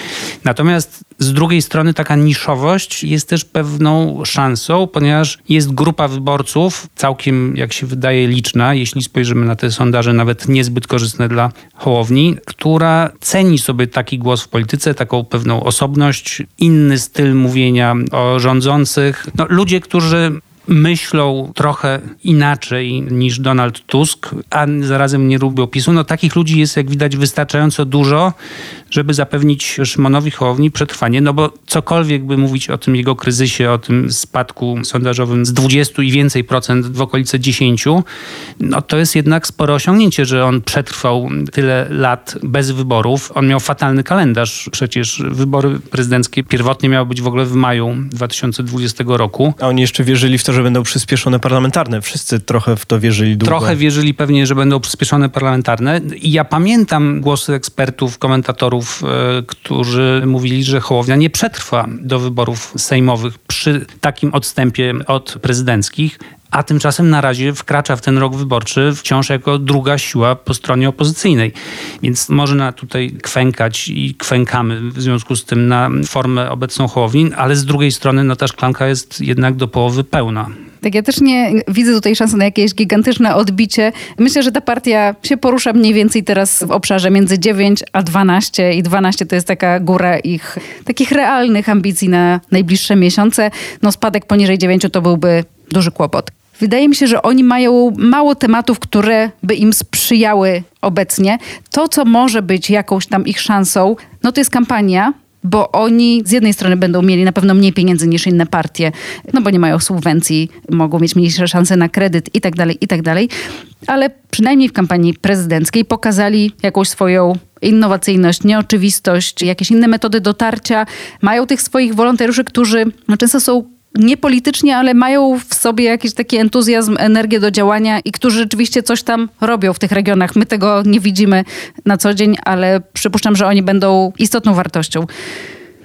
Natomiast z drugiej strony taka niszowość jest też pewną szansą, ponieważ jest grupa wyborców, całkiem jak się wydaje liczna, jeśli spojrzymy na te sondaże, nawet niezbyt korzystne dla Hołowni, która ceni sobie taki głos w polityce, taką pewną osobność, inny styl mówienia o rządzących. No, ludzie, którzy myślą trochę inaczej niż Donald Tusk, a zarazem nie lubią PiSu. No takich ludzi jest, jak widać, wystarczająco dużo, żeby zapewnić Szymonowi Hołowni przetrwanie, no bo cokolwiek by mówić o tym jego kryzysie, o tym spadku sondażowym z 20 i więcej procent w okolice 10, no to jest jednak spore osiągnięcie, że on przetrwał tyle lat bez wyborów. On miał fatalny kalendarz. Przecież wybory prezydenckie pierwotnie miały być w ogóle w maju 2020 roku. A oni jeszcze wierzyli w to, że będą przyspieszone parlamentarne. Wszyscy trochę w to wierzyli długo. Trochę wierzyli pewnie, że będą przyspieszone parlamentarne. I ja pamiętam głosy ekspertów, komentatorów, e, którzy mówili, że Hołownia nie przetrwa do wyborów sejmowych przy takim odstępie od prezydenckich a tymczasem na razie wkracza w ten rok wyborczy wciąż jako druga siła po stronie opozycyjnej. Więc można tutaj kwękać i kwękamy w związku z tym na formę obecną Hołowni, ale z drugiej strony no ta szklanka jest jednak do połowy pełna. Tak, ja też nie widzę tutaj szansy na jakieś gigantyczne odbicie. Myślę, że ta partia się porusza mniej więcej teraz w obszarze między 9 a 12 i 12 to jest taka góra ich takich realnych ambicji na najbliższe miesiące. No spadek poniżej 9 to byłby duży kłopot. Wydaje mi się, że oni mają mało tematów, które by im sprzyjały obecnie. To, co może być jakąś tam ich szansą, no to jest kampania, bo oni z jednej strony będą mieli na pewno mniej pieniędzy niż inne partie, no bo nie mają subwencji, mogą mieć mniejsze szanse na kredyt i tak dalej, i tak dalej, ale przynajmniej w kampanii prezydenckiej pokazali jakąś swoją innowacyjność, nieoczywistość, jakieś inne metody dotarcia. Mają tych swoich wolontariuszy, którzy no, często są niepolitycznie, ale mają w sobie jakiś taki entuzjazm, energię do działania i którzy rzeczywiście coś tam robią w tych regionach. My tego nie widzimy na co dzień, ale przypuszczam, że oni będą istotną wartością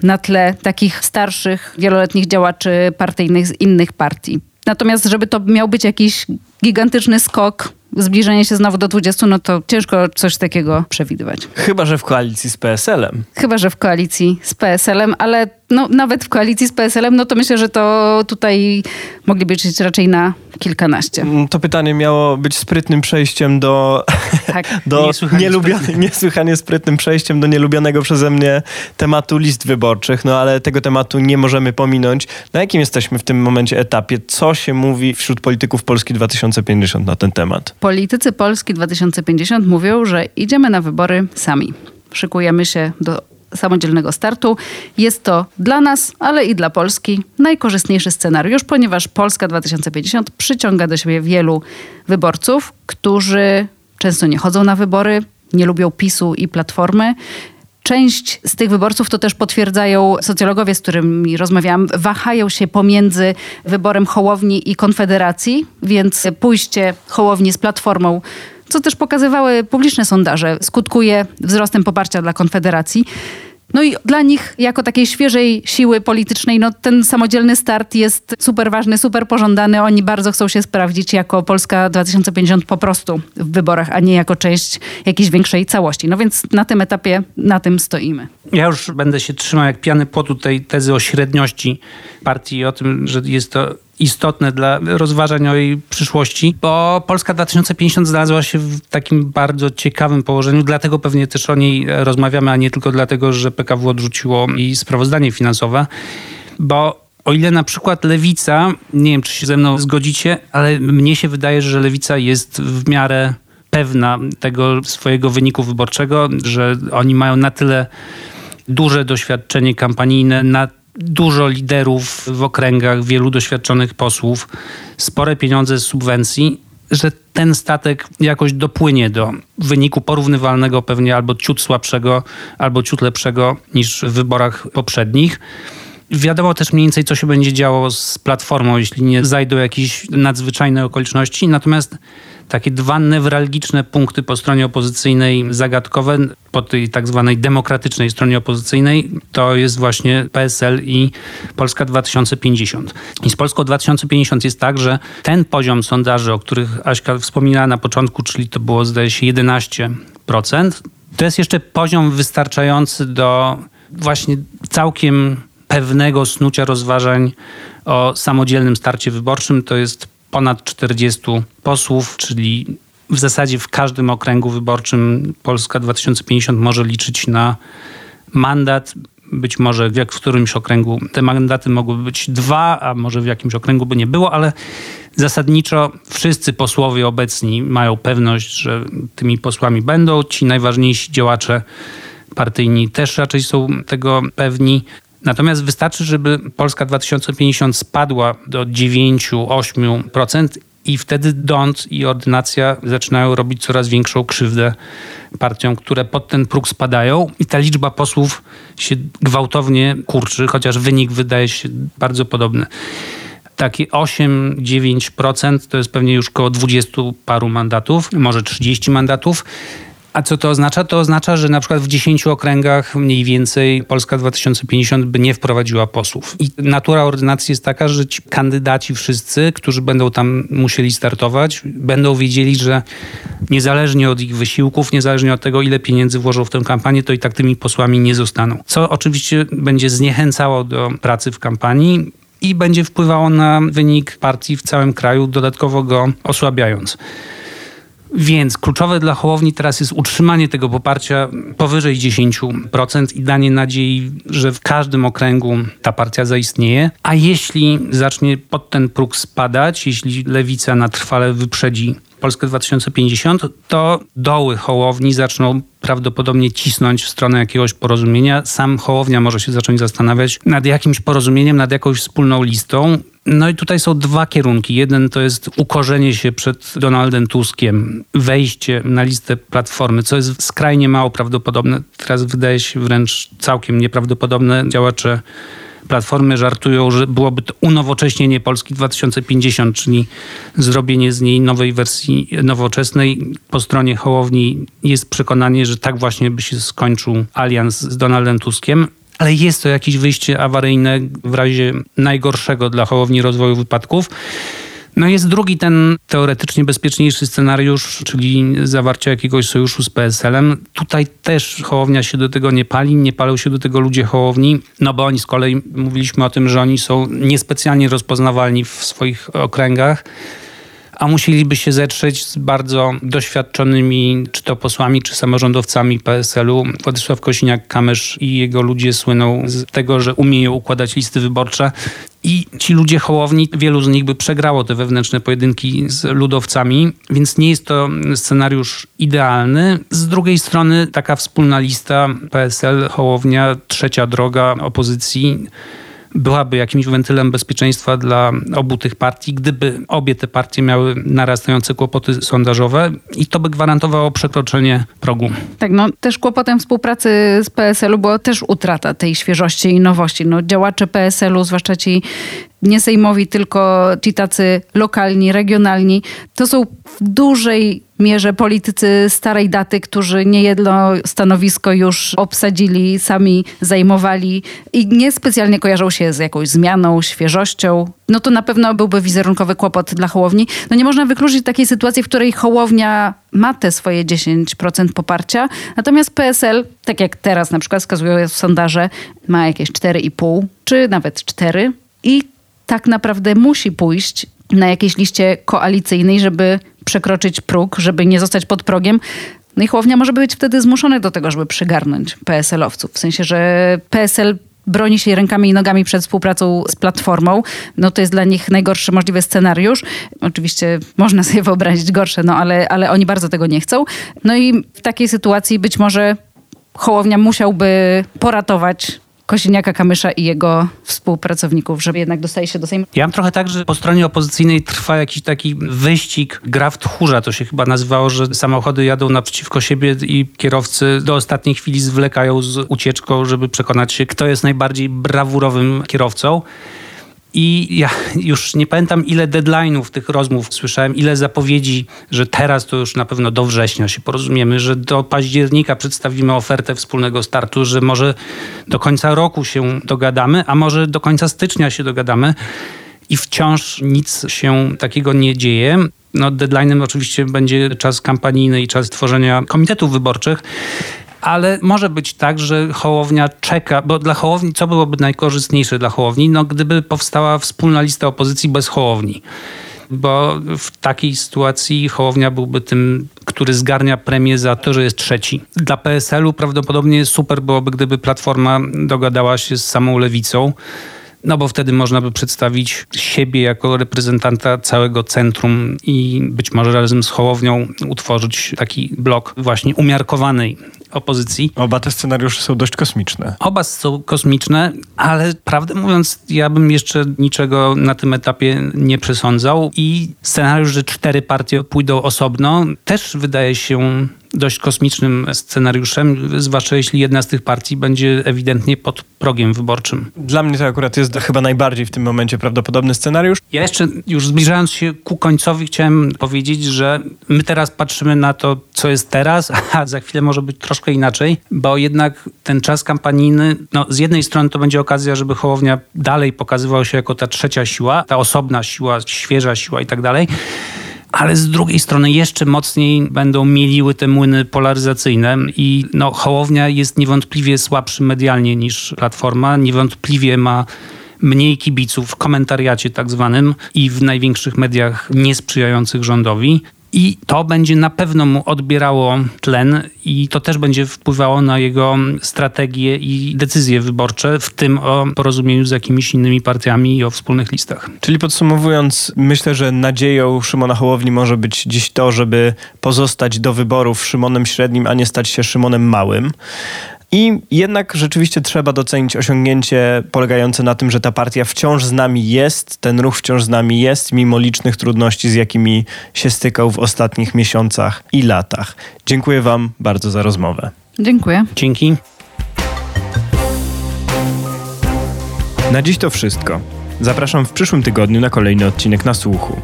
na tle takich starszych, wieloletnich działaczy partyjnych z innych partii. Natomiast, żeby to miał być jakiś gigantyczny skok, zbliżenie się znowu do 20, no to ciężko coś takiego przewidywać. Chyba, że w koalicji z PSL-em. Chyba, że w koalicji z PSL-em, ale no, nawet w koalicji z PSL-em, no to myślę, że to tutaj mogliby liczyć raczej na kilkanaście. Mm, to pytanie miało być sprytnym przejściem do, tak. do niesłychanie, nielubiany, niesłychanie sprytnym przejściem do nielubionego przeze mnie tematu list wyborczych, no ale tego tematu nie możemy pominąć. Na jakim jesteśmy w tym momencie etapie? Co się mówi wśród polityków Polski 2050 na ten temat? Politycy Polski 2050 mówią, że idziemy na wybory sami. Szykujemy się do samodzielnego startu. Jest to dla nas, ale i dla Polski najkorzystniejszy scenariusz, ponieważ Polska 2050 przyciąga do siebie wielu wyborców, którzy często nie chodzą na wybory, nie lubią PiSu i Platformy. Część z tych wyborców to też potwierdzają socjologowie, z którymi rozmawiałam, wahają się pomiędzy wyborem Hołowni i Konfederacji, więc pójście Hołowni z Platformą co też pokazywały publiczne sondaże, skutkuje wzrostem poparcia dla Konfederacji. No i dla nich, jako takiej świeżej siły politycznej, no ten samodzielny start jest super ważny, super pożądany. Oni bardzo chcą się sprawdzić jako Polska 2050 po prostu w wyborach, a nie jako część jakiejś większej całości. No więc na tym etapie na tym stoimy. Ja już będę się trzymał jak piany płotu tej tezy o średniości partii i o tym, że jest to istotne dla rozważań o jej przyszłości, bo Polska 2050 znalazła się w takim bardzo ciekawym położeniu, dlatego pewnie też o niej rozmawiamy, a nie tylko dlatego, że PKW odrzuciło jej sprawozdanie finansowe, bo o ile na przykład lewica, nie wiem czy się ze mną zgodzicie, ale mnie się wydaje, że lewica jest w miarę pewna tego swojego wyniku wyborczego, że oni mają na tyle duże doświadczenie kampanijne, na dużo liderów w okręgach, wielu doświadczonych posłów, spore pieniądze z subwencji, że ten statek jakoś dopłynie do wyniku porównywalnego pewnie albo ciut słabszego, albo ciut lepszego niż w wyborach poprzednich. Wiadomo też mniej więcej, co się będzie działo z platformą, jeśli nie zajdą jakieś nadzwyczajne okoliczności. Natomiast takie dwa newralgiczne punkty po stronie opozycyjnej, zagadkowe, po tej tak zwanej demokratycznej stronie opozycyjnej, to jest właśnie PSL i Polska 2050. I z Polską 2050 jest tak, że ten poziom sondaży, o których Aśka wspominała na początku, czyli to było zdaje się 11%, to jest jeszcze poziom wystarczający do właśnie całkiem pewnego snucia rozważań o samodzielnym starcie wyborczym. To jest ponad 40 posłów, czyli w zasadzie w każdym okręgu wyborczym Polska 2050 może liczyć na mandat. Być może jak w którymś okręgu te mandaty mogłyby być dwa, a może w jakimś okręgu by nie było, ale zasadniczo wszyscy posłowie obecni mają pewność, że tymi posłami będą. Ci najważniejsi działacze partyjni też raczej są tego pewni. Natomiast wystarczy, żeby Polska 2050 spadła do 9-8% i wtedy DONT i ordynacja zaczynają robić coraz większą krzywdę partiom, które pod ten próg spadają i ta liczba posłów się gwałtownie kurczy, chociaż wynik wydaje się bardzo podobny. Takie 8-9% to jest pewnie już około 20 paru mandatów, może 30 mandatów. A co to oznacza? To oznacza, że na przykład w 10 okręgach mniej więcej Polska 2050 by nie wprowadziła posłów. I natura ordynacji jest taka, że ci kandydaci wszyscy, którzy będą tam musieli startować, będą wiedzieli, że niezależnie od ich wysiłków, niezależnie od tego, ile pieniędzy włożą w tę kampanię, to i tak tymi posłami nie zostaną. Co oczywiście będzie zniechęcało do pracy w kampanii i będzie wpływało na wynik partii w całym kraju, dodatkowo go osłabiając. Więc kluczowe dla Hołowni teraz jest utrzymanie tego poparcia powyżej 10% i danie nadziei, że w każdym okręgu ta partia zaistnieje. A jeśli zacznie pod ten próg spadać, jeśli lewica na trwale wyprzedzi Polskę 2050, to doły Hołowni zaczną prawdopodobnie cisnąć w stronę jakiegoś porozumienia. Sam Hołownia może się zacząć zastanawiać nad jakimś porozumieniem, nad jakąś wspólną listą. No i tutaj są dwa kierunki. Jeden to jest ukorzenie się przed Donaldem Tuskiem, wejście na listę Platformy, co jest skrajnie mało prawdopodobne. Teraz wydaje się wręcz całkiem nieprawdopodobne. Działacze Platformy żartują, że byłoby to unowocześnienie Polski 2050, czyli zrobienie z niej nowej wersji nowoczesnej. Po stronie Hołowni jest przekonanie, że tak właśnie by się skończył alians z Donaldem Tuskiem ale jest to jakieś wyjście awaryjne w razie najgorszego dla Hołowni rozwoju wypadków. No jest drugi ten teoretycznie bezpieczniejszy scenariusz, czyli zawarcie jakiegoś sojuszu z PSL-em. Tutaj też Hołownia się do tego nie pali, nie palą się do tego ludzie Hołowni, no bo oni z kolei mówiliśmy o tym, że oni są niespecjalnie rozpoznawalni w swoich okręgach a musieliby się zetrzeć z bardzo doświadczonymi czy to posłami, czy samorządowcami PSL-u. Władysław Kosiniak-Kamysz i jego ludzie słyną z tego, że umieją układać listy wyborcze. I ci ludzie hołowni, wielu z nich by przegrało te wewnętrzne pojedynki z ludowcami, więc nie jest to scenariusz idealny. Z drugiej strony taka wspólna lista PSL, Hołownia, trzecia droga opozycji byłaby jakimś wentylem bezpieczeństwa dla obu tych partii, gdyby obie te partie miały narastające kłopoty sondażowe i to by gwarantowało przekroczenie progu. Tak, no też kłopotem współpracy z PSL-u była też utrata tej świeżości i nowości. No, działacze PSL-u, zwłaszcza ci nie sejmowi, tylko ci tacy lokalni, regionalni. To są w dużej mierze politycy starej daty, którzy niejedno stanowisko już obsadzili, sami zajmowali i niespecjalnie kojarzą się z jakąś zmianą, świeżością, no to na pewno byłby wizerunkowy kłopot dla Hołowni. No nie można wykluczyć takiej sytuacji, w której Hołownia ma te swoje 10% poparcia, natomiast PSL, tak jak teraz na przykład wskazują sondaże, ma jakieś 4,5 czy nawet 4 i tak naprawdę musi pójść na jakiejś liście koalicyjnej, żeby przekroczyć próg, żeby nie zostać pod progiem. No i Hołownia może być wtedy zmuszony do tego, żeby przygarnąć PSL-owców. W sensie, że PSL broni się rękami i nogami przed współpracą z Platformą. No to jest dla nich najgorszy możliwy scenariusz. Oczywiście można sobie wyobrazić gorsze, no ale, ale oni bardzo tego nie chcą. No i w takiej sytuacji być może Hołownia musiałby poratować Kosiniaka-Kamysza i jego współpracowników, żeby jednak dostaje się do Sejmu. Ja mam trochę tak, że po stronie opozycyjnej trwa jakiś taki wyścig, gra w tchórza, to się chyba nazywało, że samochody jadą naprzeciwko siebie i kierowcy do ostatniej chwili zwlekają z ucieczką, żeby przekonać się, kto jest najbardziej brawurowym kierowcą. I ja już nie pamiętam, ile deadline'ów tych rozmów słyszałem, ile zapowiedzi, że teraz to już na pewno do września się porozumiemy, że do października przedstawimy ofertę wspólnego startu, że może do końca roku się dogadamy, a może do końca stycznia się dogadamy. I wciąż nic się takiego nie dzieje. No, deadline'em oczywiście będzie czas kampanijny i czas tworzenia komitetów wyborczych ale może być tak, że Hołownia czeka, bo dla Hołowni, co byłoby najkorzystniejsze dla Hołowni? No gdyby powstała wspólna lista opozycji bez Hołowni bo w takiej sytuacji Hołownia byłby tym, który zgarnia premię za to, że jest trzeci. Dla PSL-u prawdopodobnie super byłoby, gdyby Platforma dogadała się z samą lewicą, no bo wtedy można by przedstawić siebie jako reprezentanta całego centrum i być może razem z Hołownią utworzyć taki blok właśnie umiarkowanej opozycji. Oba te scenariusze są dość kosmiczne. Oba są kosmiczne, ale prawdę mówiąc, ja bym jeszcze niczego na tym etapie nie przesądzał i scenariusz, że cztery partie pójdą osobno, też wydaje się dość kosmicznym scenariuszem, zwłaszcza jeśli jedna z tych partii będzie ewidentnie pod progiem wyborczym. Dla mnie to akurat jest chyba najbardziej w tym momencie prawdopodobny scenariusz. Ja jeszcze, już zbliżając się ku końcowi, chciałem powiedzieć, że my teraz patrzymy na to, co jest teraz, a za chwilę może być troszkę inaczej, bo jednak ten czas kampanijny, no z jednej strony to będzie okazja, żeby Hołownia dalej pokazywał się jako ta trzecia siła, ta osobna siła, świeża siła i tak dalej ale z drugiej strony jeszcze mocniej będą mieliły te młyny polaryzacyjne i no, Hołownia jest niewątpliwie słabszy medialnie niż Platforma, niewątpliwie ma mniej kibiców w komentariacie tak zwanym i w największych mediach niesprzyjających rządowi. I to będzie na pewno mu odbierało tlen i to też będzie wpływało na jego strategie i decyzje wyborcze, w tym o porozumieniu z jakimiś innymi partiami i o wspólnych listach. Czyli podsumowując, myślę, że nadzieją Szymona Hołowni może być dziś to, żeby pozostać do wyborów Szymonem Średnim, a nie stać się Szymonem Małym. I jednak rzeczywiście trzeba docenić osiągnięcie polegające na tym, że ta partia wciąż z nami jest, ten ruch wciąż z nami jest, mimo licznych trudności, z jakimi się stykał w ostatnich miesiącach i latach. Dziękuję Wam bardzo za rozmowę. Dziękuję. Dzięki. Na dziś to wszystko. Zapraszam w przyszłym tygodniu na kolejny odcinek na słuchu.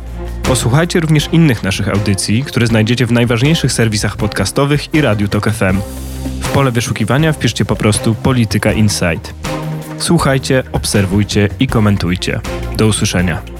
Posłuchajcie również innych naszych audycji, które znajdziecie w najważniejszych serwisach podcastowych i Radiu Tok FM. W pole wyszukiwania wpiszcie po prostu Polityka Insight. Słuchajcie, obserwujcie i komentujcie. Do usłyszenia.